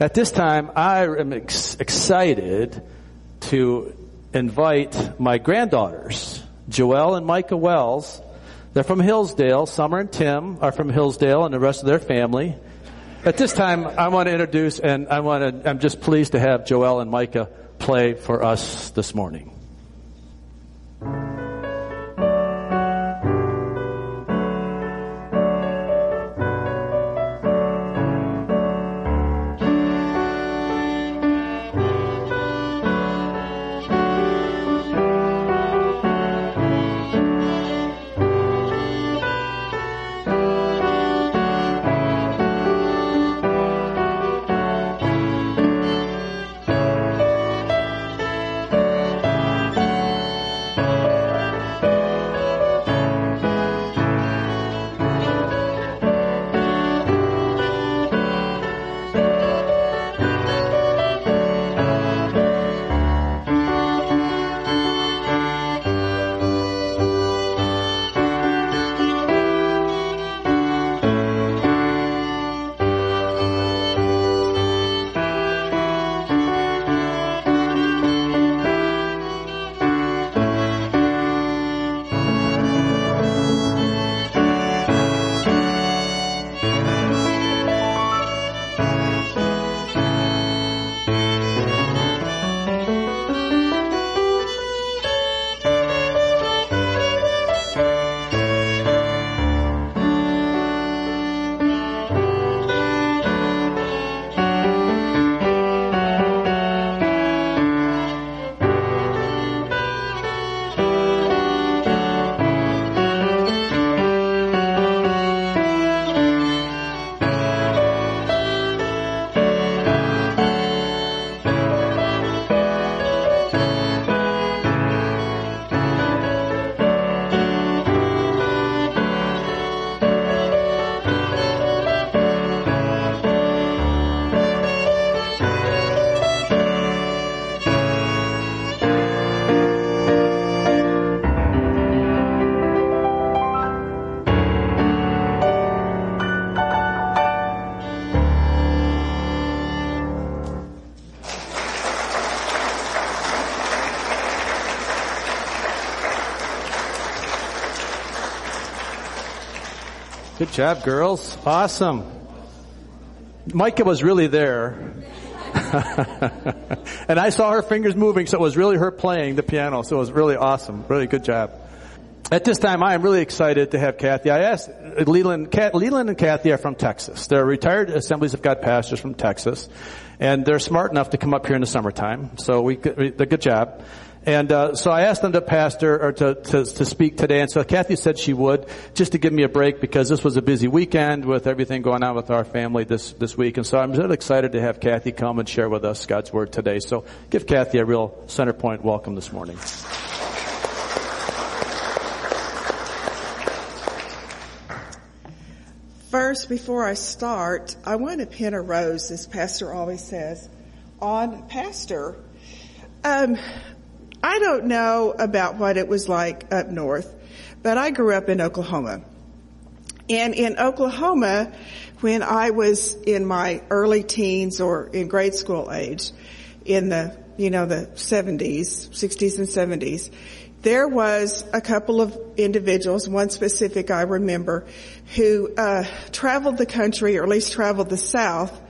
At this time, I am ex- excited to invite my granddaughters, Joelle and Micah Wells. They're from Hillsdale. Summer and Tim are from Hillsdale and the rest of their family. At this time, I want to introduce and I want to, I'm just pleased to have Joelle and Micah play for us this morning. Job, girls. Awesome. Micah was really there. and I saw her fingers moving, so it was really her playing the piano, so it was really awesome. Really good job. At this time, I am really excited to have Kathy. I asked Leland, Kat, Leland and Kathy are from Texas. They're retired Assemblies of God pastors from Texas, and they're smart enough to come up here in the summertime. So we, they good job. And uh, so I asked them to pastor or to, to, to speak today, and so Kathy said she would, just to give me a break because this was a busy weekend with everything going on with our family this this week. And so I'm really excited to have Kathy come and share with us God's word today. So give Kathy a real center point welcome this morning. First, before I start, I want to pin a rose, as Pastor always says, on Pastor. Um, I don't know about what it was like up north, but I grew up in Oklahoma. And in Oklahoma, when I was in my early teens or in grade school age, in the, you know, the 70s, 60s and 70s, there was a couple of individuals, one specific I remember, who uh, traveled the country, or at least traveled the South,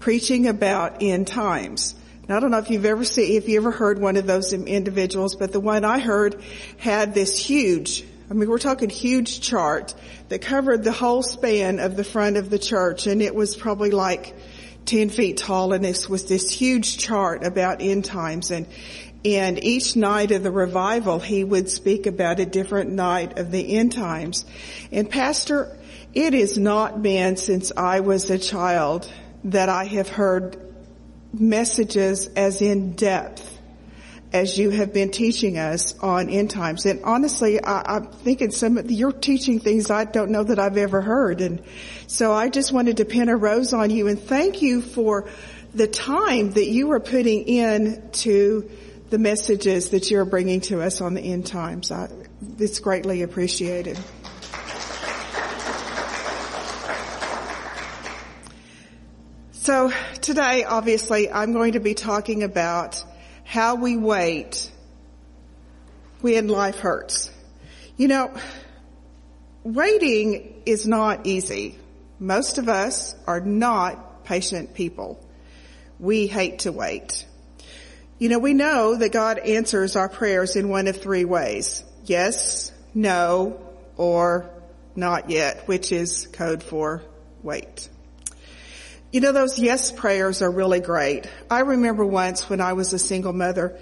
preaching about end times. Now, I don't know if you've ever seen, if you ever heard one of those individuals, but the one I heard had this huge, I mean, we're talking huge chart that covered the whole span of the front of the church, and it was probably like 10 feet tall, and this was this huge chart about end times, and and each night of the revival, he would speak about a different night of the end times. And Pastor, it has not been since I was a child that I have heard messages as in depth as you have been teaching us on end times. And honestly, I, am thinking some of you're teaching things I don't know that I've ever heard. And so I just wanted to pin a rose on you and thank you for the time that you are putting in to the messages that you're bringing to us on the end times. I, it's greatly appreciated. So today, obviously, I'm going to be talking about how we wait when life hurts. You know, waiting is not easy. Most of us are not patient people. We hate to wait. You know, we know that God answers our prayers in one of three ways. Yes, no, or not yet, which is code for wait. You know, those yes prayers are really great. I remember once when I was a single mother,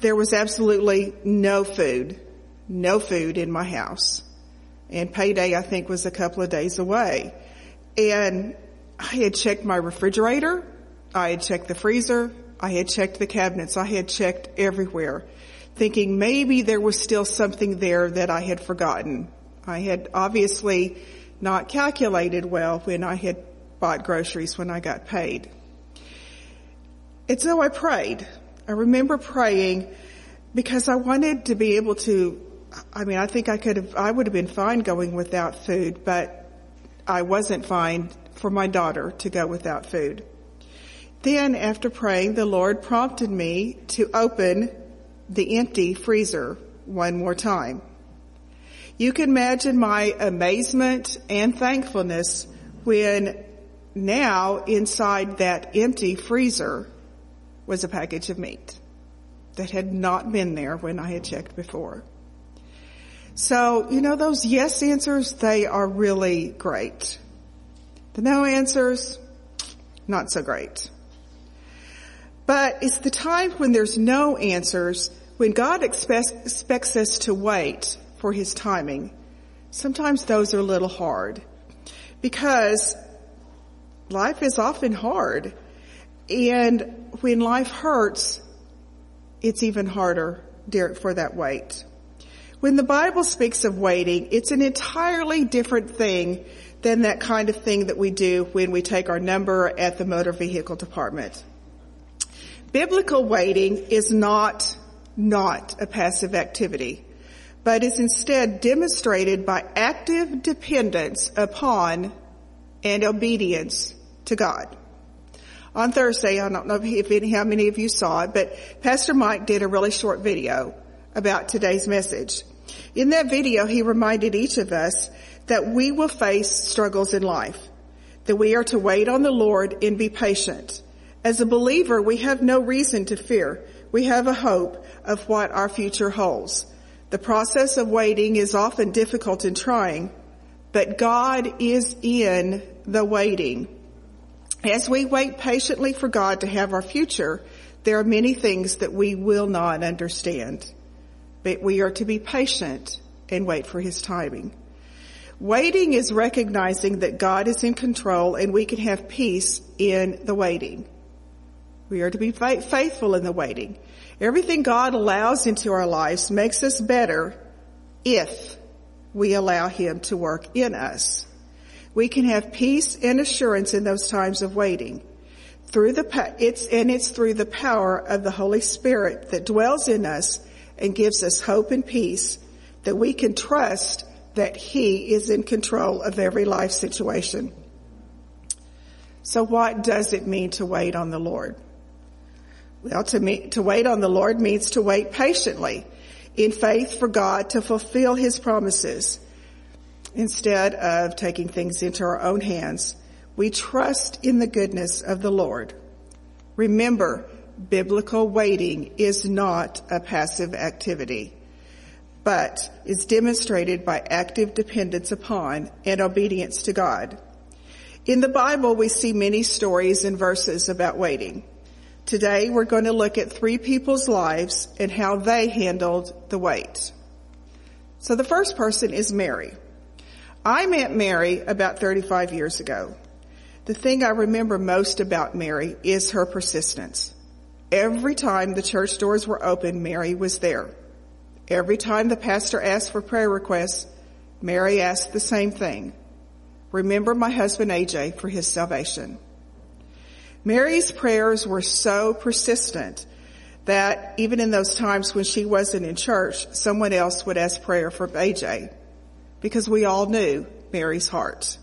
there was absolutely no food, no food in my house. And payday, I think, was a couple of days away. And I had checked my refrigerator. I had checked the freezer. I had checked the cabinets. I had checked everywhere thinking maybe there was still something there that I had forgotten. I had obviously not calculated well when I had bought groceries when I got paid. And so I prayed. I remember praying because I wanted to be able to, I mean, I think I could have, I would have been fine going without food, but I wasn't fine for my daughter to go without food. Then after praying, the Lord prompted me to open the empty freezer one more time. You can imagine my amazement and thankfulness when now inside that empty freezer was a package of meat that had not been there when I had checked before. So, you know, those yes answers, they are really great. The no answers, not so great. But it's the time when there's no answers, when God expects, expects us to wait for His timing. Sometimes those are a little hard because life is often hard. And when life hurts, it's even harder for that wait. When the Bible speaks of waiting, it's an entirely different thing than that kind of thing that we do when we take our number at the motor vehicle department. Biblical waiting is not, not a passive activity, but is instead demonstrated by active dependence upon and obedience to God. On Thursday, I don't know if any, how many of you saw it, but Pastor Mike did a really short video about today's message. In that video, he reminded each of us that we will face struggles in life, that we are to wait on the Lord and be patient, as a believer, we have no reason to fear. We have a hope of what our future holds. The process of waiting is often difficult and trying, but God is in the waiting. As we wait patiently for God to have our future, there are many things that we will not understand, but we are to be patient and wait for His timing. Waiting is recognizing that God is in control and we can have peace in the waiting. We are to be faithful in the waiting. Everything God allows into our lives makes us better if we allow Him to work in us. We can have peace and assurance in those times of waiting. Through the, it's, and it's through the power of the Holy Spirit that dwells in us and gives us hope and peace that we can trust that He is in control of every life situation. So what does it mean to wait on the Lord? Well, to, me, to wait on the Lord means to wait patiently in faith for God to fulfill his promises. Instead of taking things into our own hands, we trust in the goodness of the Lord. Remember, biblical waiting is not a passive activity, but is demonstrated by active dependence upon and obedience to God. In the Bible, we see many stories and verses about waiting. Today we're going to look at three people's lives and how they handled the wait. So the first person is Mary. I met Mary about 35 years ago. The thing I remember most about Mary is her persistence. Every time the church doors were open, Mary was there. Every time the pastor asked for prayer requests, Mary asked the same thing. Remember my husband AJ for his salvation. Mary's prayers were so persistent that even in those times when she wasn't in church, someone else would ask prayer for AJ because we all knew Mary's heart.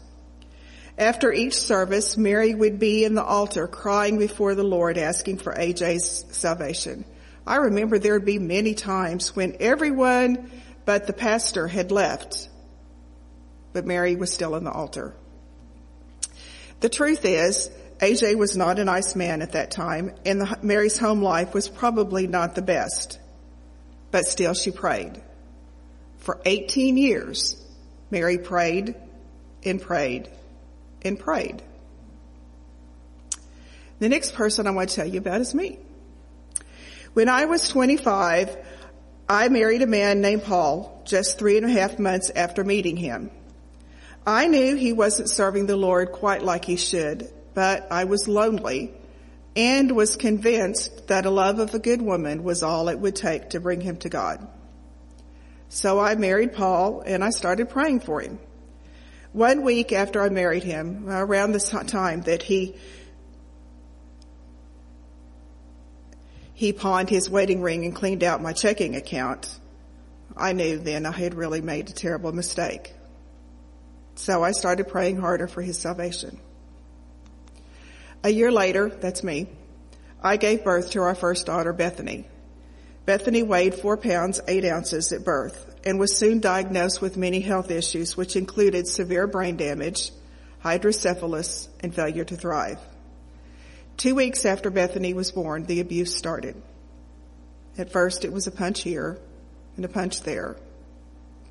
After each service, Mary would be in the altar crying before the Lord asking for AJ's salvation. I remember there would be many times when everyone but the pastor had left, but Mary was still in the altar. The truth is, AJ was not a nice man at that time, and the, Mary's home life was probably not the best. But still she prayed. For 18 years, Mary prayed and prayed and prayed. The next person I want to tell you about is me. When I was 25, I married a man named Paul just three and a half months after meeting him. I knew he wasn't serving the Lord quite like he should, but I was lonely and was convinced that a love of a good woman was all it would take to bring him to God. So I married Paul and I started praying for him. One week after I married him, around the time that he he pawned his wedding ring and cleaned out my checking account, I knew then I had really made a terrible mistake. So I started praying harder for his salvation. A year later, that's me, I gave birth to our first daughter, Bethany. Bethany weighed four pounds, eight ounces at birth and was soon diagnosed with many health issues, which included severe brain damage, hydrocephalus, and failure to thrive. Two weeks after Bethany was born, the abuse started. At first, it was a punch here and a punch there,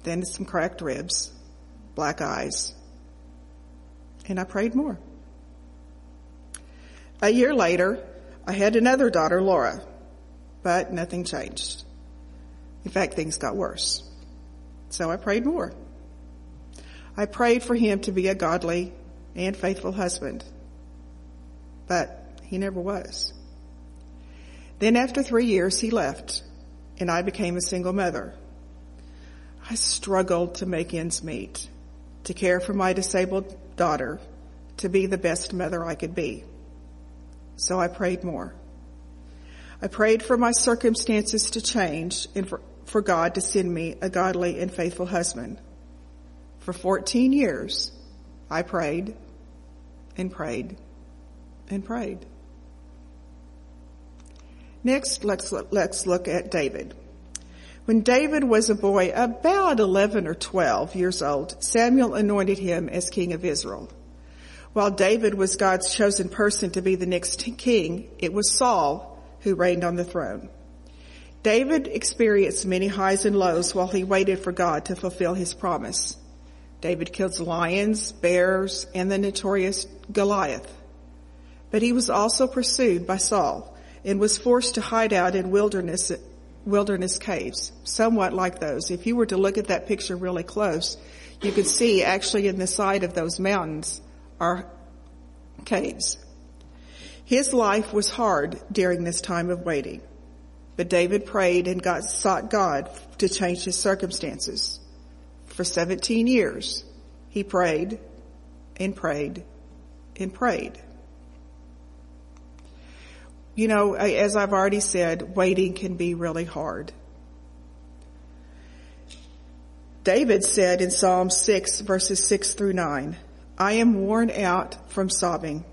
then some cracked ribs, black eyes, and I prayed more. A year later, I had another daughter, Laura, but nothing changed. In fact, things got worse. So I prayed more. I prayed for him to be a godly and faithful husband, but he never was. Then after three years, he left and I became a single mother. I struggled to make ends meet, to care for my disabled daughter, to be the best mother I could be. So I prayed more. I prayed for my circumstances to change and for, for God to send me a godly and faithful husband. For 14 years, I prayed and prayed and prayed. Next, let's, let's look at David. When David was a boy about 11 or 12 years old, Samuel anointed him as king of Israel. While David was God's chosen person to be the next king, it was Saul who reigned on the throne. David experienced many highs and lows while he waited for God to fulfill his promise. David killed lions, bears, and the notorious Goliath. But he was also pursued by Saul and was forced to hide out in wilderness, wilderness caves, somewhat like those. If you were to look at that picture really close, you could see actually in the side of those mountains are caves. His life was hard during this time of waiting, but David prayed and sought God to change his circumstances. For 17 years, he prayed and prayed and prayed. You know, as I've already said, waiting can be really hard. David said in Psalm 6 verses 6 through 9, I am worn out from sobbing.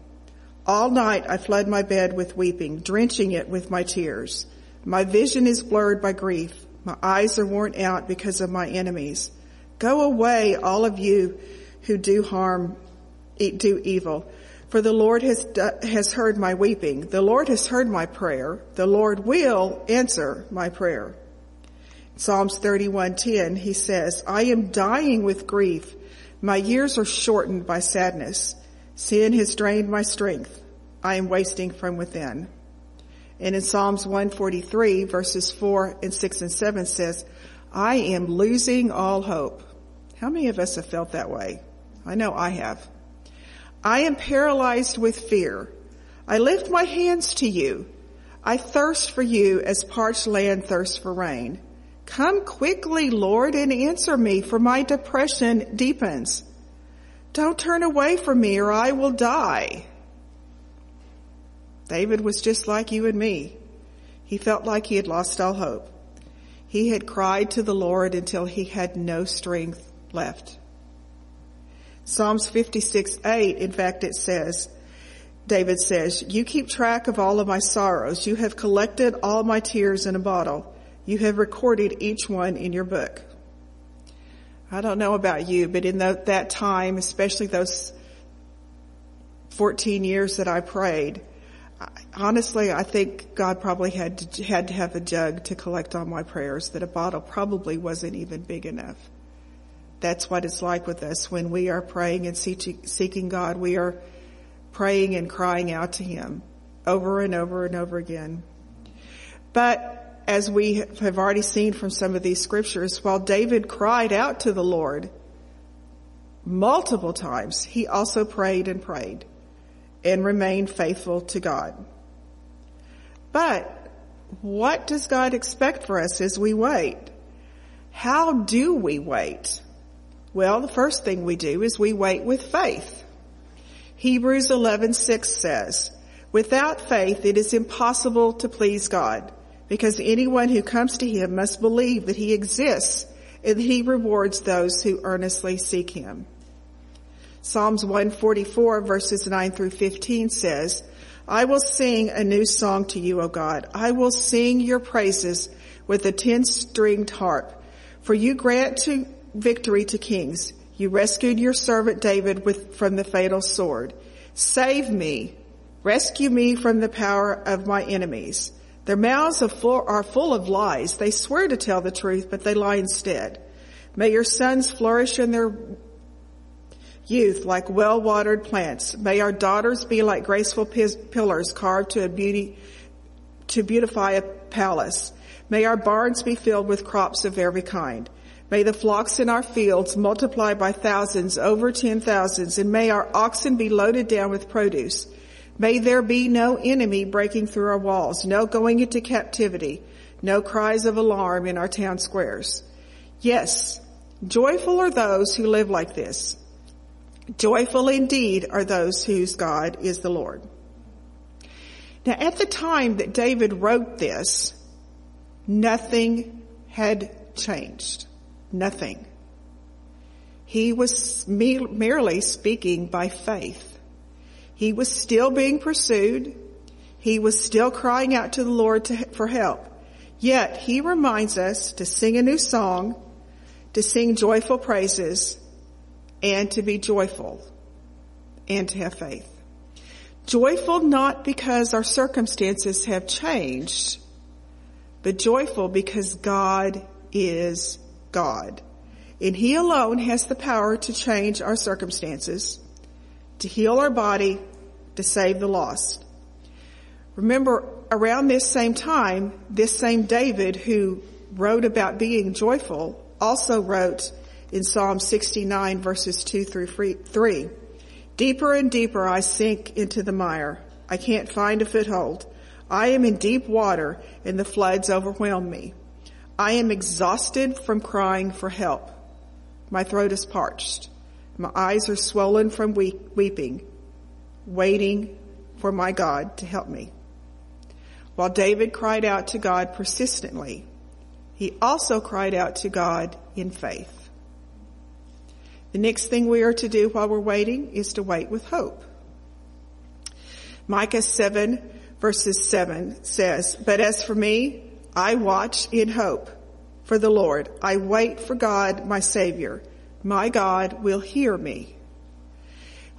All night I flood my bed with weeping, drenching it with my tears. My vision is blurred by grief. My eyes are worn out because of my enemies. Go away, all of you who do harm, do evil. For the Lord has, has heard my weeping. The Lord has heard my prayer. The Lord will answer my prayer. Psalms 31:10 he says, I am dying with grief. My years are shortened by sadness. Sin has drained my strength. I am wasting from within. And in Psalms 143 verses 4 and 6 and 7 says, I am losing all hope. How many of us have felt that way? I know I have. I am paralyzed with fear. I lift my hands to you. I thirst for you as parched land thirsts for rain. Come quickly, Lord, and answer me, for my depression deepens. Don't turn away from me or I will die. David was just like you and me. He felt like he had lost all hope. He had cried to the Lord until he had no strength left. Psalms 56, 8, in fact, it says, David says, you keep track of all of my sorrows. You have collected all my tears in a bottle. You have recorded each one in your book. I don't know about you, but in the, that time, especially those 14 years that I prayed, honestly, I think God probably had to, had to have a jug to collect all my prayers, that a bottle probably wasn't even big enough. That's what it's like with us when we are praying and seeking God. We are praying and crying out to Him over and over and over again. But as we have already seen from some of these scriptures, while David cried out to the Lord multiple times, he also prayed and prayed and remained faithful to God. But what does God expect for us as we wait? How do we wait? Well, the first thing we do is we wait with faith. Hebrews 11:6 says, "Without faith it is impossible to please God." Because anyone who comes to him must believe that he exists and that he rewards those who earnestly seek him. Psalms 144 verses 9 through 15 says, I will sing a new song to you, O God. I will sing your praises with a ten-stringed harp. For you grant to victory to kings. You rescued your servant David with, from the fatal sword. Save me. Rescue me from the power of my enemies. Their mouths are full of lies. They swear to tell the truth, but they lie instead. May your sons flourish in their youth like well-watered plants. May our daughters be like graceful pillars carved to a beauty, to beautify a palace. May our barns be filled with crops of every kind. May the flocks in our fields multiply by thousands, over ten thousands, and may our oxen be loaded down with produce. May there be no enemy breaking through our walls, no going into captivity, no cries of alarm in our town squares. Yes, joyful are those who live like this. Joyful indeed are those whose God is the Lord. Now at the time that David wrote this, nothing had changed. Nothing. He was merely speaking by faith. He was still being pursued. He was still crying out to the Lord to, for help. Yet he reminds us to sing a new song, to sing joyful praises, and to be joyful, and to have faith. Joyful not because our circumstances have changed, but joyful because God is God. And He alone has the power to change our circumstances to heal our body, to save the lost. Remember, around this same time, this same David who wrote about being joyful also wrote in Psalm 69 verses 2 through 3, Deeper and deeper I sink into the mire. I can't find a foothold. I am in deep water and the floods overwhelm me. I am exhausted from crying for help. My throat is parched. My eyes are swollen from weeping, waiting for my God to help me. While David cried out to God persistently, he also cried out to God in faith. The next thing we are to do while we're waiting is to wait with hope. Micah 7 verses 7 says, But as for me, I watch in hope for the Lord. I wait for God, my Savior my God will hear me.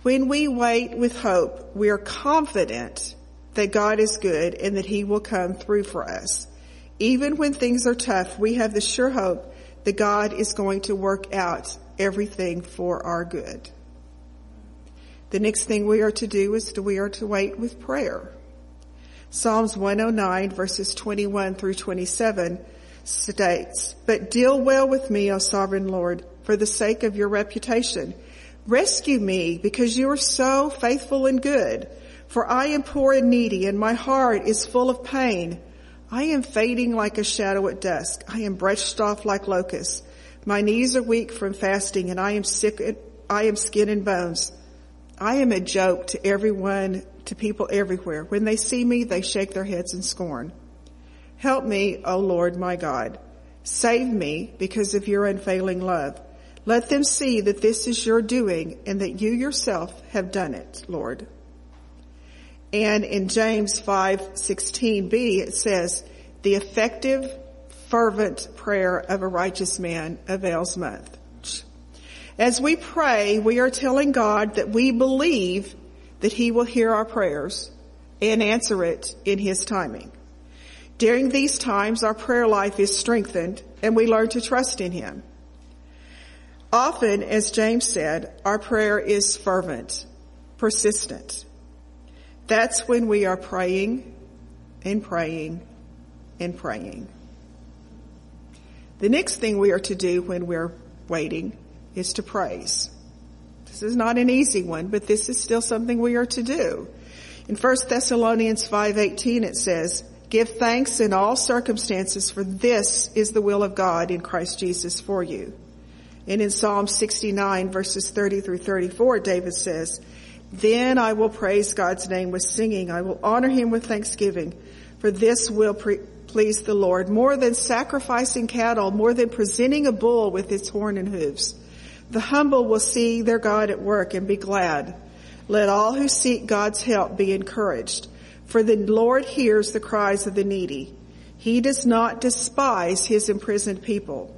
When we wait with hope, we are confident that God is good and that he will come through for us. Even when things are tough, we have the sure hope that God is going to work out everything for our good. The next thing we are to do is to, we are to wait with prayer. Psalms 109 verses 21 through 27 states, But deal well with me, O sovereign Lord for the sake of your reputation. Rescue me because you are so faithful and good. For I am poor and needy and my heart is full of pain. I am fading like a shadow at dusk. I am brushed off like locusts. My knees are weak from fasting and I am sick. I am skin and bones. I am a joke to everyone, to people everywhere. When they see me, they shake their heads in scorn. Help me, O Lord my God. Save me because of your unfailing love. Let them see that this is your doing and that you yourself have done it, Lord. And in James 5:16b it says, "The effective fervent prayer of a righteous man avails much." As we pray, we are telling God that we believe that he will hear our prayers and answer it in his timing. During these times, our prayer life is strengthened and we learn to trust in him. Often, as James said, our prayer is fervent, persistent. That's when we are praying and praying and praying. The next thing we are to do when we're waiting is to praise. This is not an easy one, but this is still something we are to do. In 1 Thessalonians 5:18 it says, "Give thanks in all circumstances for this is the will of God in Christ Jesus for you." And in Psalm 69 verses 30 through 34 David says, "Then I will praise God's name with singing. I will honor him with thanksgiving, for this will pre- please the Lord more than sacrificing cattle, more than presenting a bull with its horn and hooves." The humble will see their God at work and be glad. Let all who seek God's help be encouraged, for the Lord hears the cries of the needy. He does not despise his imprisoned people.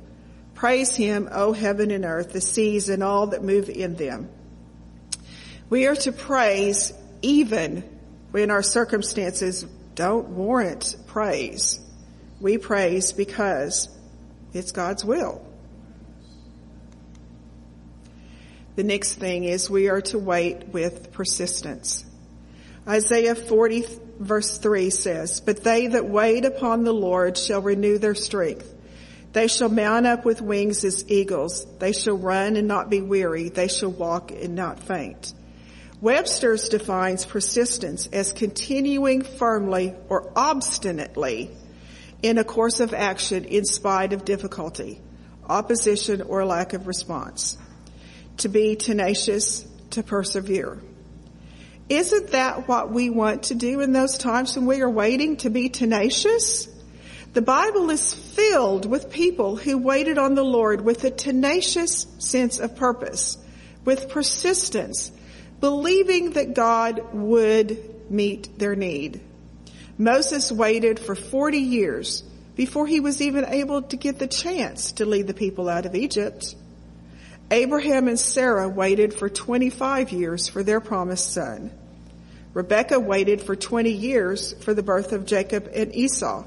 Praise him, O heaven and earth, the seas and all that move in them. We are to praise even when our circumstances don't warrant praise. We praise because it's God's will. The next thing is we are to wait with persistence. Isaiah 40 verse 3 says, But they that wait upon the Lord shall renew their strength. They shall mount up with wings as eagles. They shall run and not be weary. They shall walk and not faint. Webster's defines persistence as continuing firmly or obstinately in a course of action in spite of difficulty, opposition, or lack of response to be tenacious, to persevere. Isn't that what we want to do in those times when we are waiting to be tenacious? The Bible is filled with people who waited on the Lord with a tenacious sense of purpose, with persistence, believing that God would meet their need. Moses waited for 40 years before he was even able to get the chance to lead the people out of Egypt. Abraham and Sarah waited for 25 years for their promised son. Rebecca waited for 20 years for the birth of Jacob and Esau.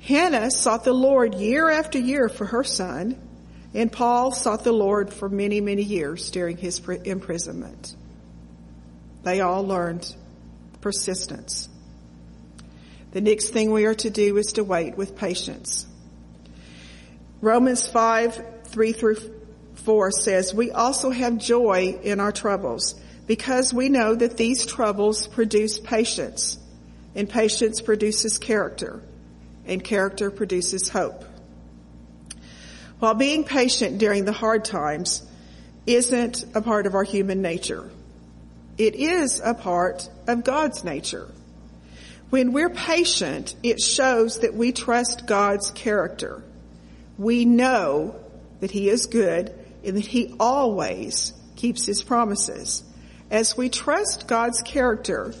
Hannah sought the Lord year after year for her son, and Paul sought the Lord for many, many years during his imprisonment. They all learned persistence. The next thing we are to do is to wait with patience. Romans 5, 3 through 4 says, we also have joy in our troubles because we know that these troubles produce patience and patience produces character and character produces hope. While being patient during the hard times isn't a part of our human nature, it is a part of God's nature. When we're patient, it shows that we trust God's character. We know that He is good and that he always keeps his promises. As we trust God's character,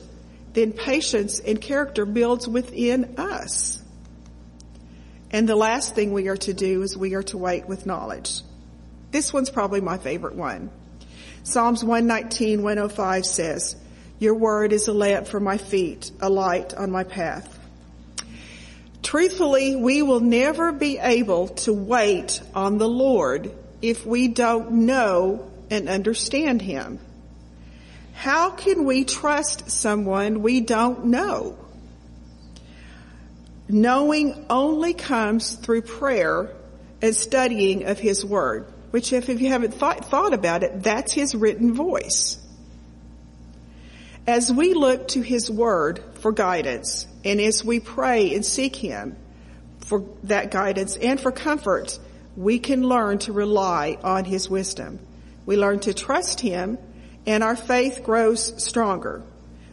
then patience and character builds within us. And the last thing we are to do is we are to wait with knowledge. This one's probably my favorite one. Psalms 119, 105 says, Your word is a lamp for my feet, a light on my path. Truthfully, we will never be able to wait on the Lord if we don't know and understand Him? How can we trust someone we don't know? Knowing only comes through prayer and studying of His Word, which if, if you haven't thought, thought about it, that's His written voice. As we look to His Word for guidance, and as we pray and seek Him for that guidance and for comfort, we can learn to rely on His wisdom. We learn to trust Him and our faith grows stronger.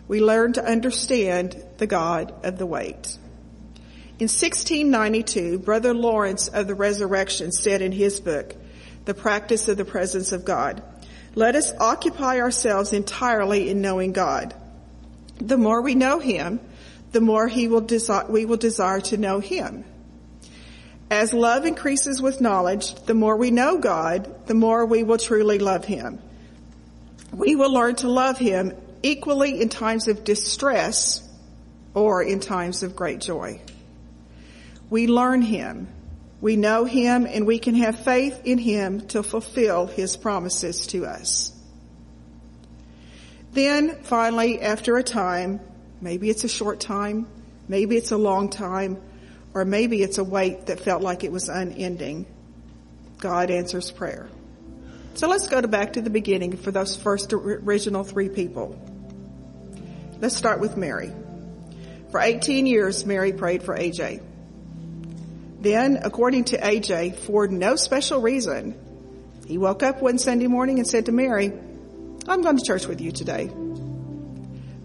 We learn to understand the God of the wait. In 1692, Brother Lawrence of the Resurrection said in his book, the practice of the presence of God. Let us occupy ourselves entirely in knowing God. The more we know Him, the more he will we will desire to know Him. As love increases with knowledge, the more we know God, the more we will truly love Him. We will learn to love Him equally in times of distress or in times of great joy. We learn Him. We know Him and we can have faith in Him to fulfill His promises to us. Then finally, after a time, maybe it's a short time, maybe it's a long time, or maybe it's a wait that felt like it was unending, God answers prayer. So let's go to back to the beginning for those first original three people. Let's start with Mary. For 18 years, Mary prayed for AJ. Then, according to AJ, for no special reason, he woke up one Sunday morning and said to Mary, I'm going to church with you today.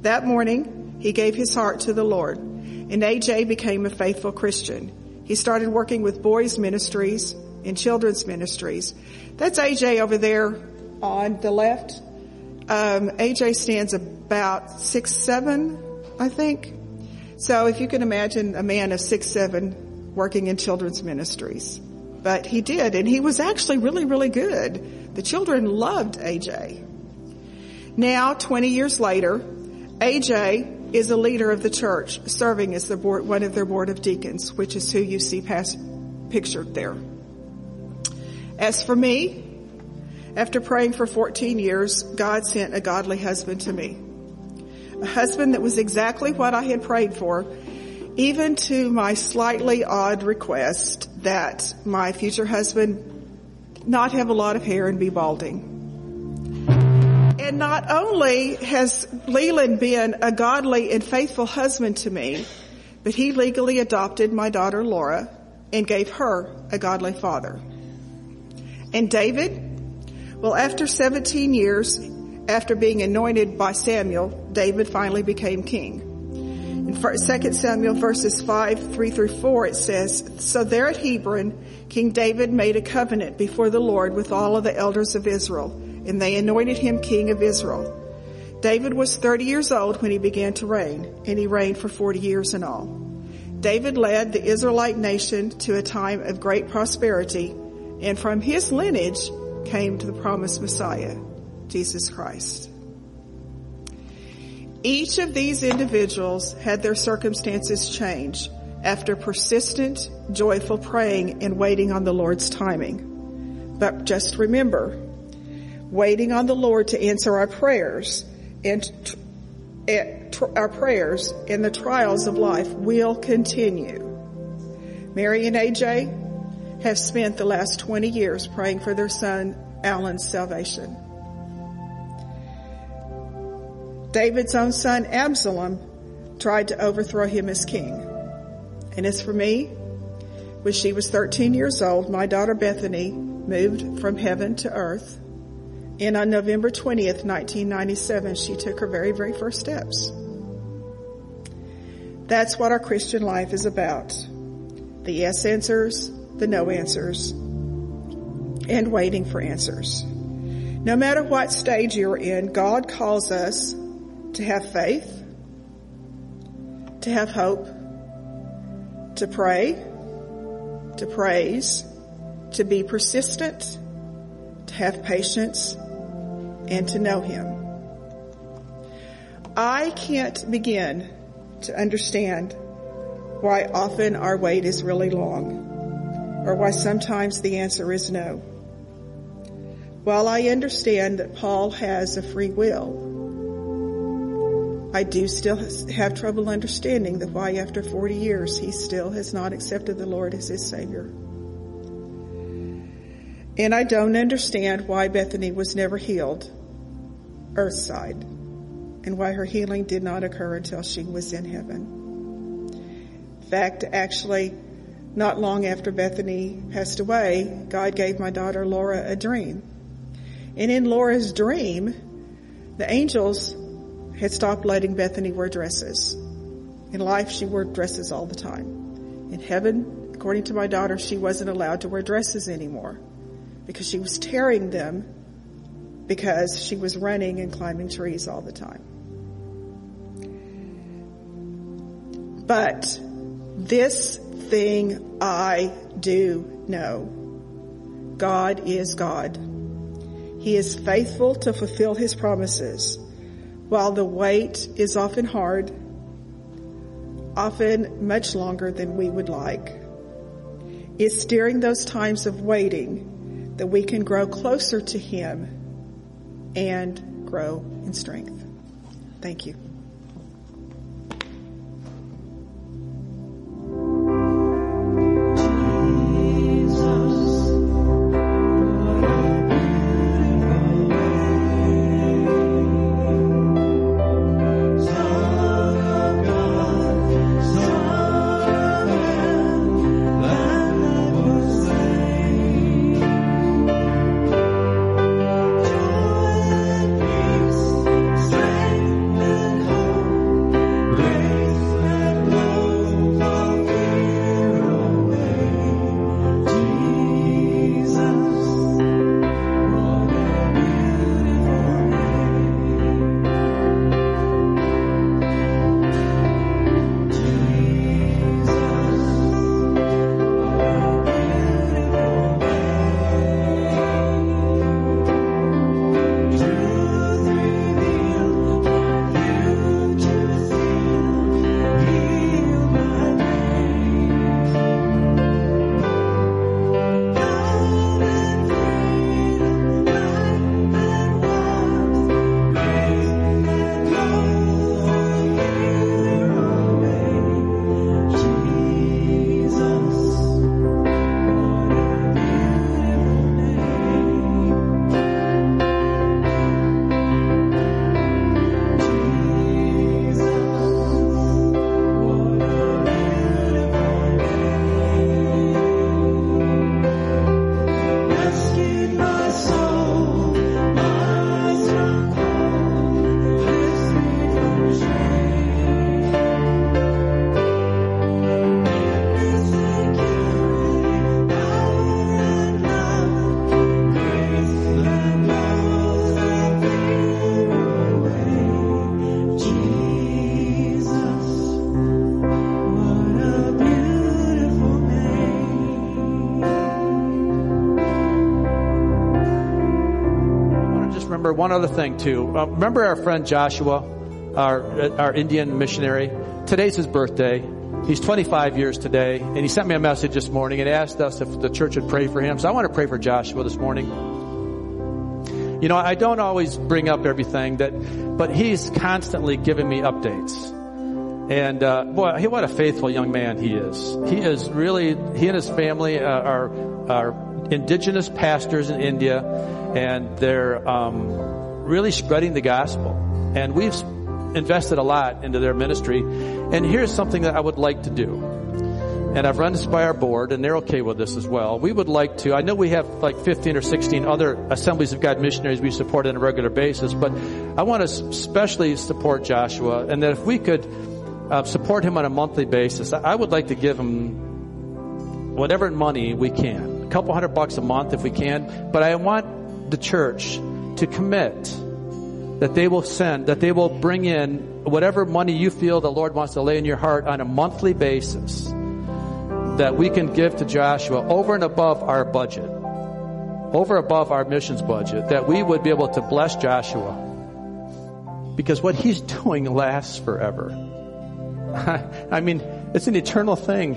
That morning, he gave his heart to the Lord, and AJ became a faithful Christian. He started working with boys ministries and children's ministries. That's AJ over there on the left. Um, AJ stands about six seven, I think. So if you can imagine a man of six seven working in children's ministries. But he did, and he was actually really, really good. The children loved AJ. Now, 20 years later, AJ is a leader of the church, serving as the board, one of their board of deacons, which is who you see past, pictured there. As for me, after praying for 14 years, God sent a godly husband to me. A husband that was exactly what I had prayed for even to my slightly odd request that my future husband not have a lot of hair and be balding. And not only has Leland been a godly and faithful husband to me, but he legally adopted my daughter Laura and gave her a godly father. And David, well, after 17 years, after being anointed by Samuel, David finally became king. In 2 Samuel verses 5, 3 through 4, it says, So there at Hebron, King David made a covenant before the Lord with all of the elders of Israel, and they anointed him king of Israel. David was 30 years old when he began to reign, and he reigned for 40 years in all. David led the Israelite nation to a time of great prosperity, and from his lineage came to the promised Messiah, Jesus Christ. Each of these individuals had their circumstances change after persistent, joyful praying and waiting on the Lord's timing. But just remember, waiting on the Lord to answer our prayers and eh, our prayers in the trials of life will continue. Mary and AJ have spent the last 20 years praying for their son Alan's salvation. David's own son Absalom tried to overthrow him as king. And as for me, when she was 13 years old, my daughter Bethany moved from heaven to earth. And on November 20th, 1997, she took her very, very first steps. That's what our Christian life is about. The yes answers, the no answers, and waiting for answers. No matter what stage you're in, God calls us to have faith, to have hope, to pray, to praise, to be persistent, to have patience, and to know Him. I can't begin to understand why often our wait is really long, or why sometimes the answer is no. While I understand that Paul has a free will, I do still have trouble understanding that why after 40 years he still has not accepted the Lord as his Savior. And I don't understand why Bethany was never healed, earthside, and why her healing did not occur until she was in heaven. In fact, actually, not long after Bethany passed away, God gave my daughter Laura a dream. And in Laura's dream, the angels had stopped letting Bethany wear dresses. In life, she wore dresses all the time. In heaven, according to my daughter, she wasn't allowed to wear dresses anymore. because she was tearing them because she was running and climbing trees all the time. But this thing I do know. God is God. He is faithful to fulfill his promises. While the wait is often hard, often much longer than we would like, it's during those times of waiting that we can grow closer to him and grow in strength. Thank you. One other thing too. Uh, remember our friend Joshua, our our Indian missionary. Today's his birthday. He's 25 years today, and he sent me a message this morning and asked us if the church would pray for him. So I want to pray for Joshua this morning. You know, I don't always bring up everything that, but he's constantly giving me updates. And uh, boy, what a faithful young man he is. He is really, he and his family uh, are are indigenous pastors in India, and they're um, really spreading the gospel. And we've invested a lot into their ministry. And here's something that I would like to do. And I've run this by our board, and they're okay with this as well. We would like to, I know we have like 15 or 16 other Assemblies of God missionaries we support on a regular basis, but I want to especially support Joshua, and that if we could uh, support him on a monthly basis, I would like to give him whatever money we can. A couple hundred bucks a month if we can, but I want the church to commit that they will send, that they will bring in whatever money you feel the Lord wants to lay in your heart on a monthly basis that we can give to Joshua over and above our budget, over above our missions budget, that we would be able to bless Joshua. Because what he's doing lasts forever. I mean, it's an eternal thing.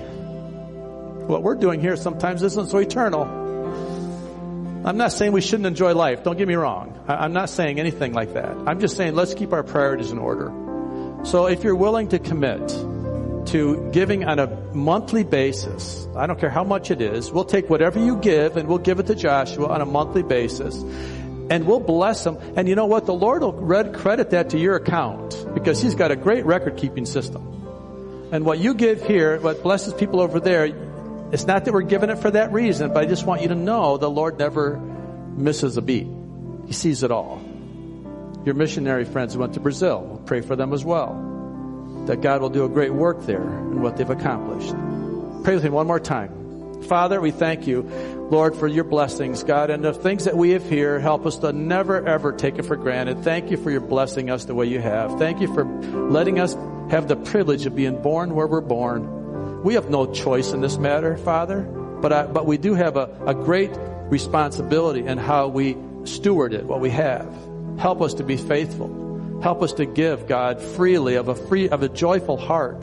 What we're doing here sometimes isn't so eternal. I'm not saying we shouldn't enjoy life. Don't get me wrong. I'm not saying anything like that. I'm just saying let's keep our priorities in order. So if you're willing to commit to giving on a monthly basis, I don't care how much it is, we'll take whatever you give and we'll give it to Joshua on a monthly basis. And we'll bless him. And you know what? The Lord will credit that to your account because he's got a great record keeping system. And what you give here, what blesses people over there, it's not that we're giving it for that reason, but I just want you to know the Lord never misses a beat. He sees it all. Your missionary friends who went to Brazil, we'll pray for them as well. That God will do a great work there in what they've accomplished. Pray with me one more time. Father, we thank you, Lord, for your blessings, God, and the things that we have here, help us to never ever take it for granted. Thank you for your blessing us the way you have. Thank you for letting us have the privilege of being born where we're born. We have no choice in this matter, Father, but I, but we do have a, a great responsibility in how we steward it, what we have. Help us to be faithful. Help us to give, God, freely of a free, of a joyful heart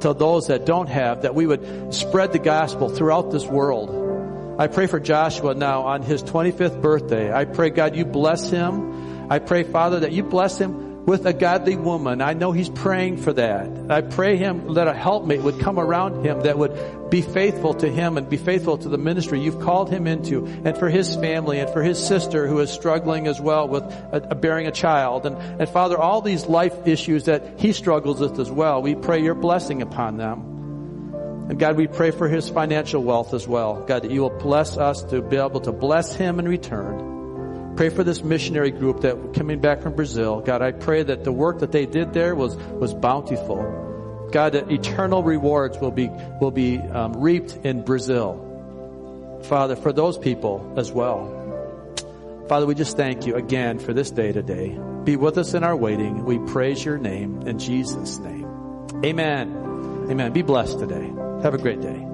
to those that don't have, that we would spread the gospel throughout this world. I pray for Joshua now on his 25th birthday. I pray, God, you bless him. I pray, Father, that you bless him with a godly woman. I know he's praying for that. I pray him that a helpmate would come around him that would be faithful to him and be faithful to the ministry you've called him into and for his family and for his sister who is struggling as well with a, a bearing a child. And, and Father, all these life issues that he struggles with as well, we pray your blessing upon them. And God, we pray for his financial wealth as well. God, that you will bless us to be able to bless him in return. Pray for this missionary group that coming back from Brazil. God, I pray that the work that they did there was, was bountiful. God, that eternal rewards will be, will be um, reaped in Brazil. Father, for those people as well. Father, we just thank you again for this day today. Be with us in our waiting. We praise your name in Jesus' name. Amen. Amen. Be blessed today. Have a great day.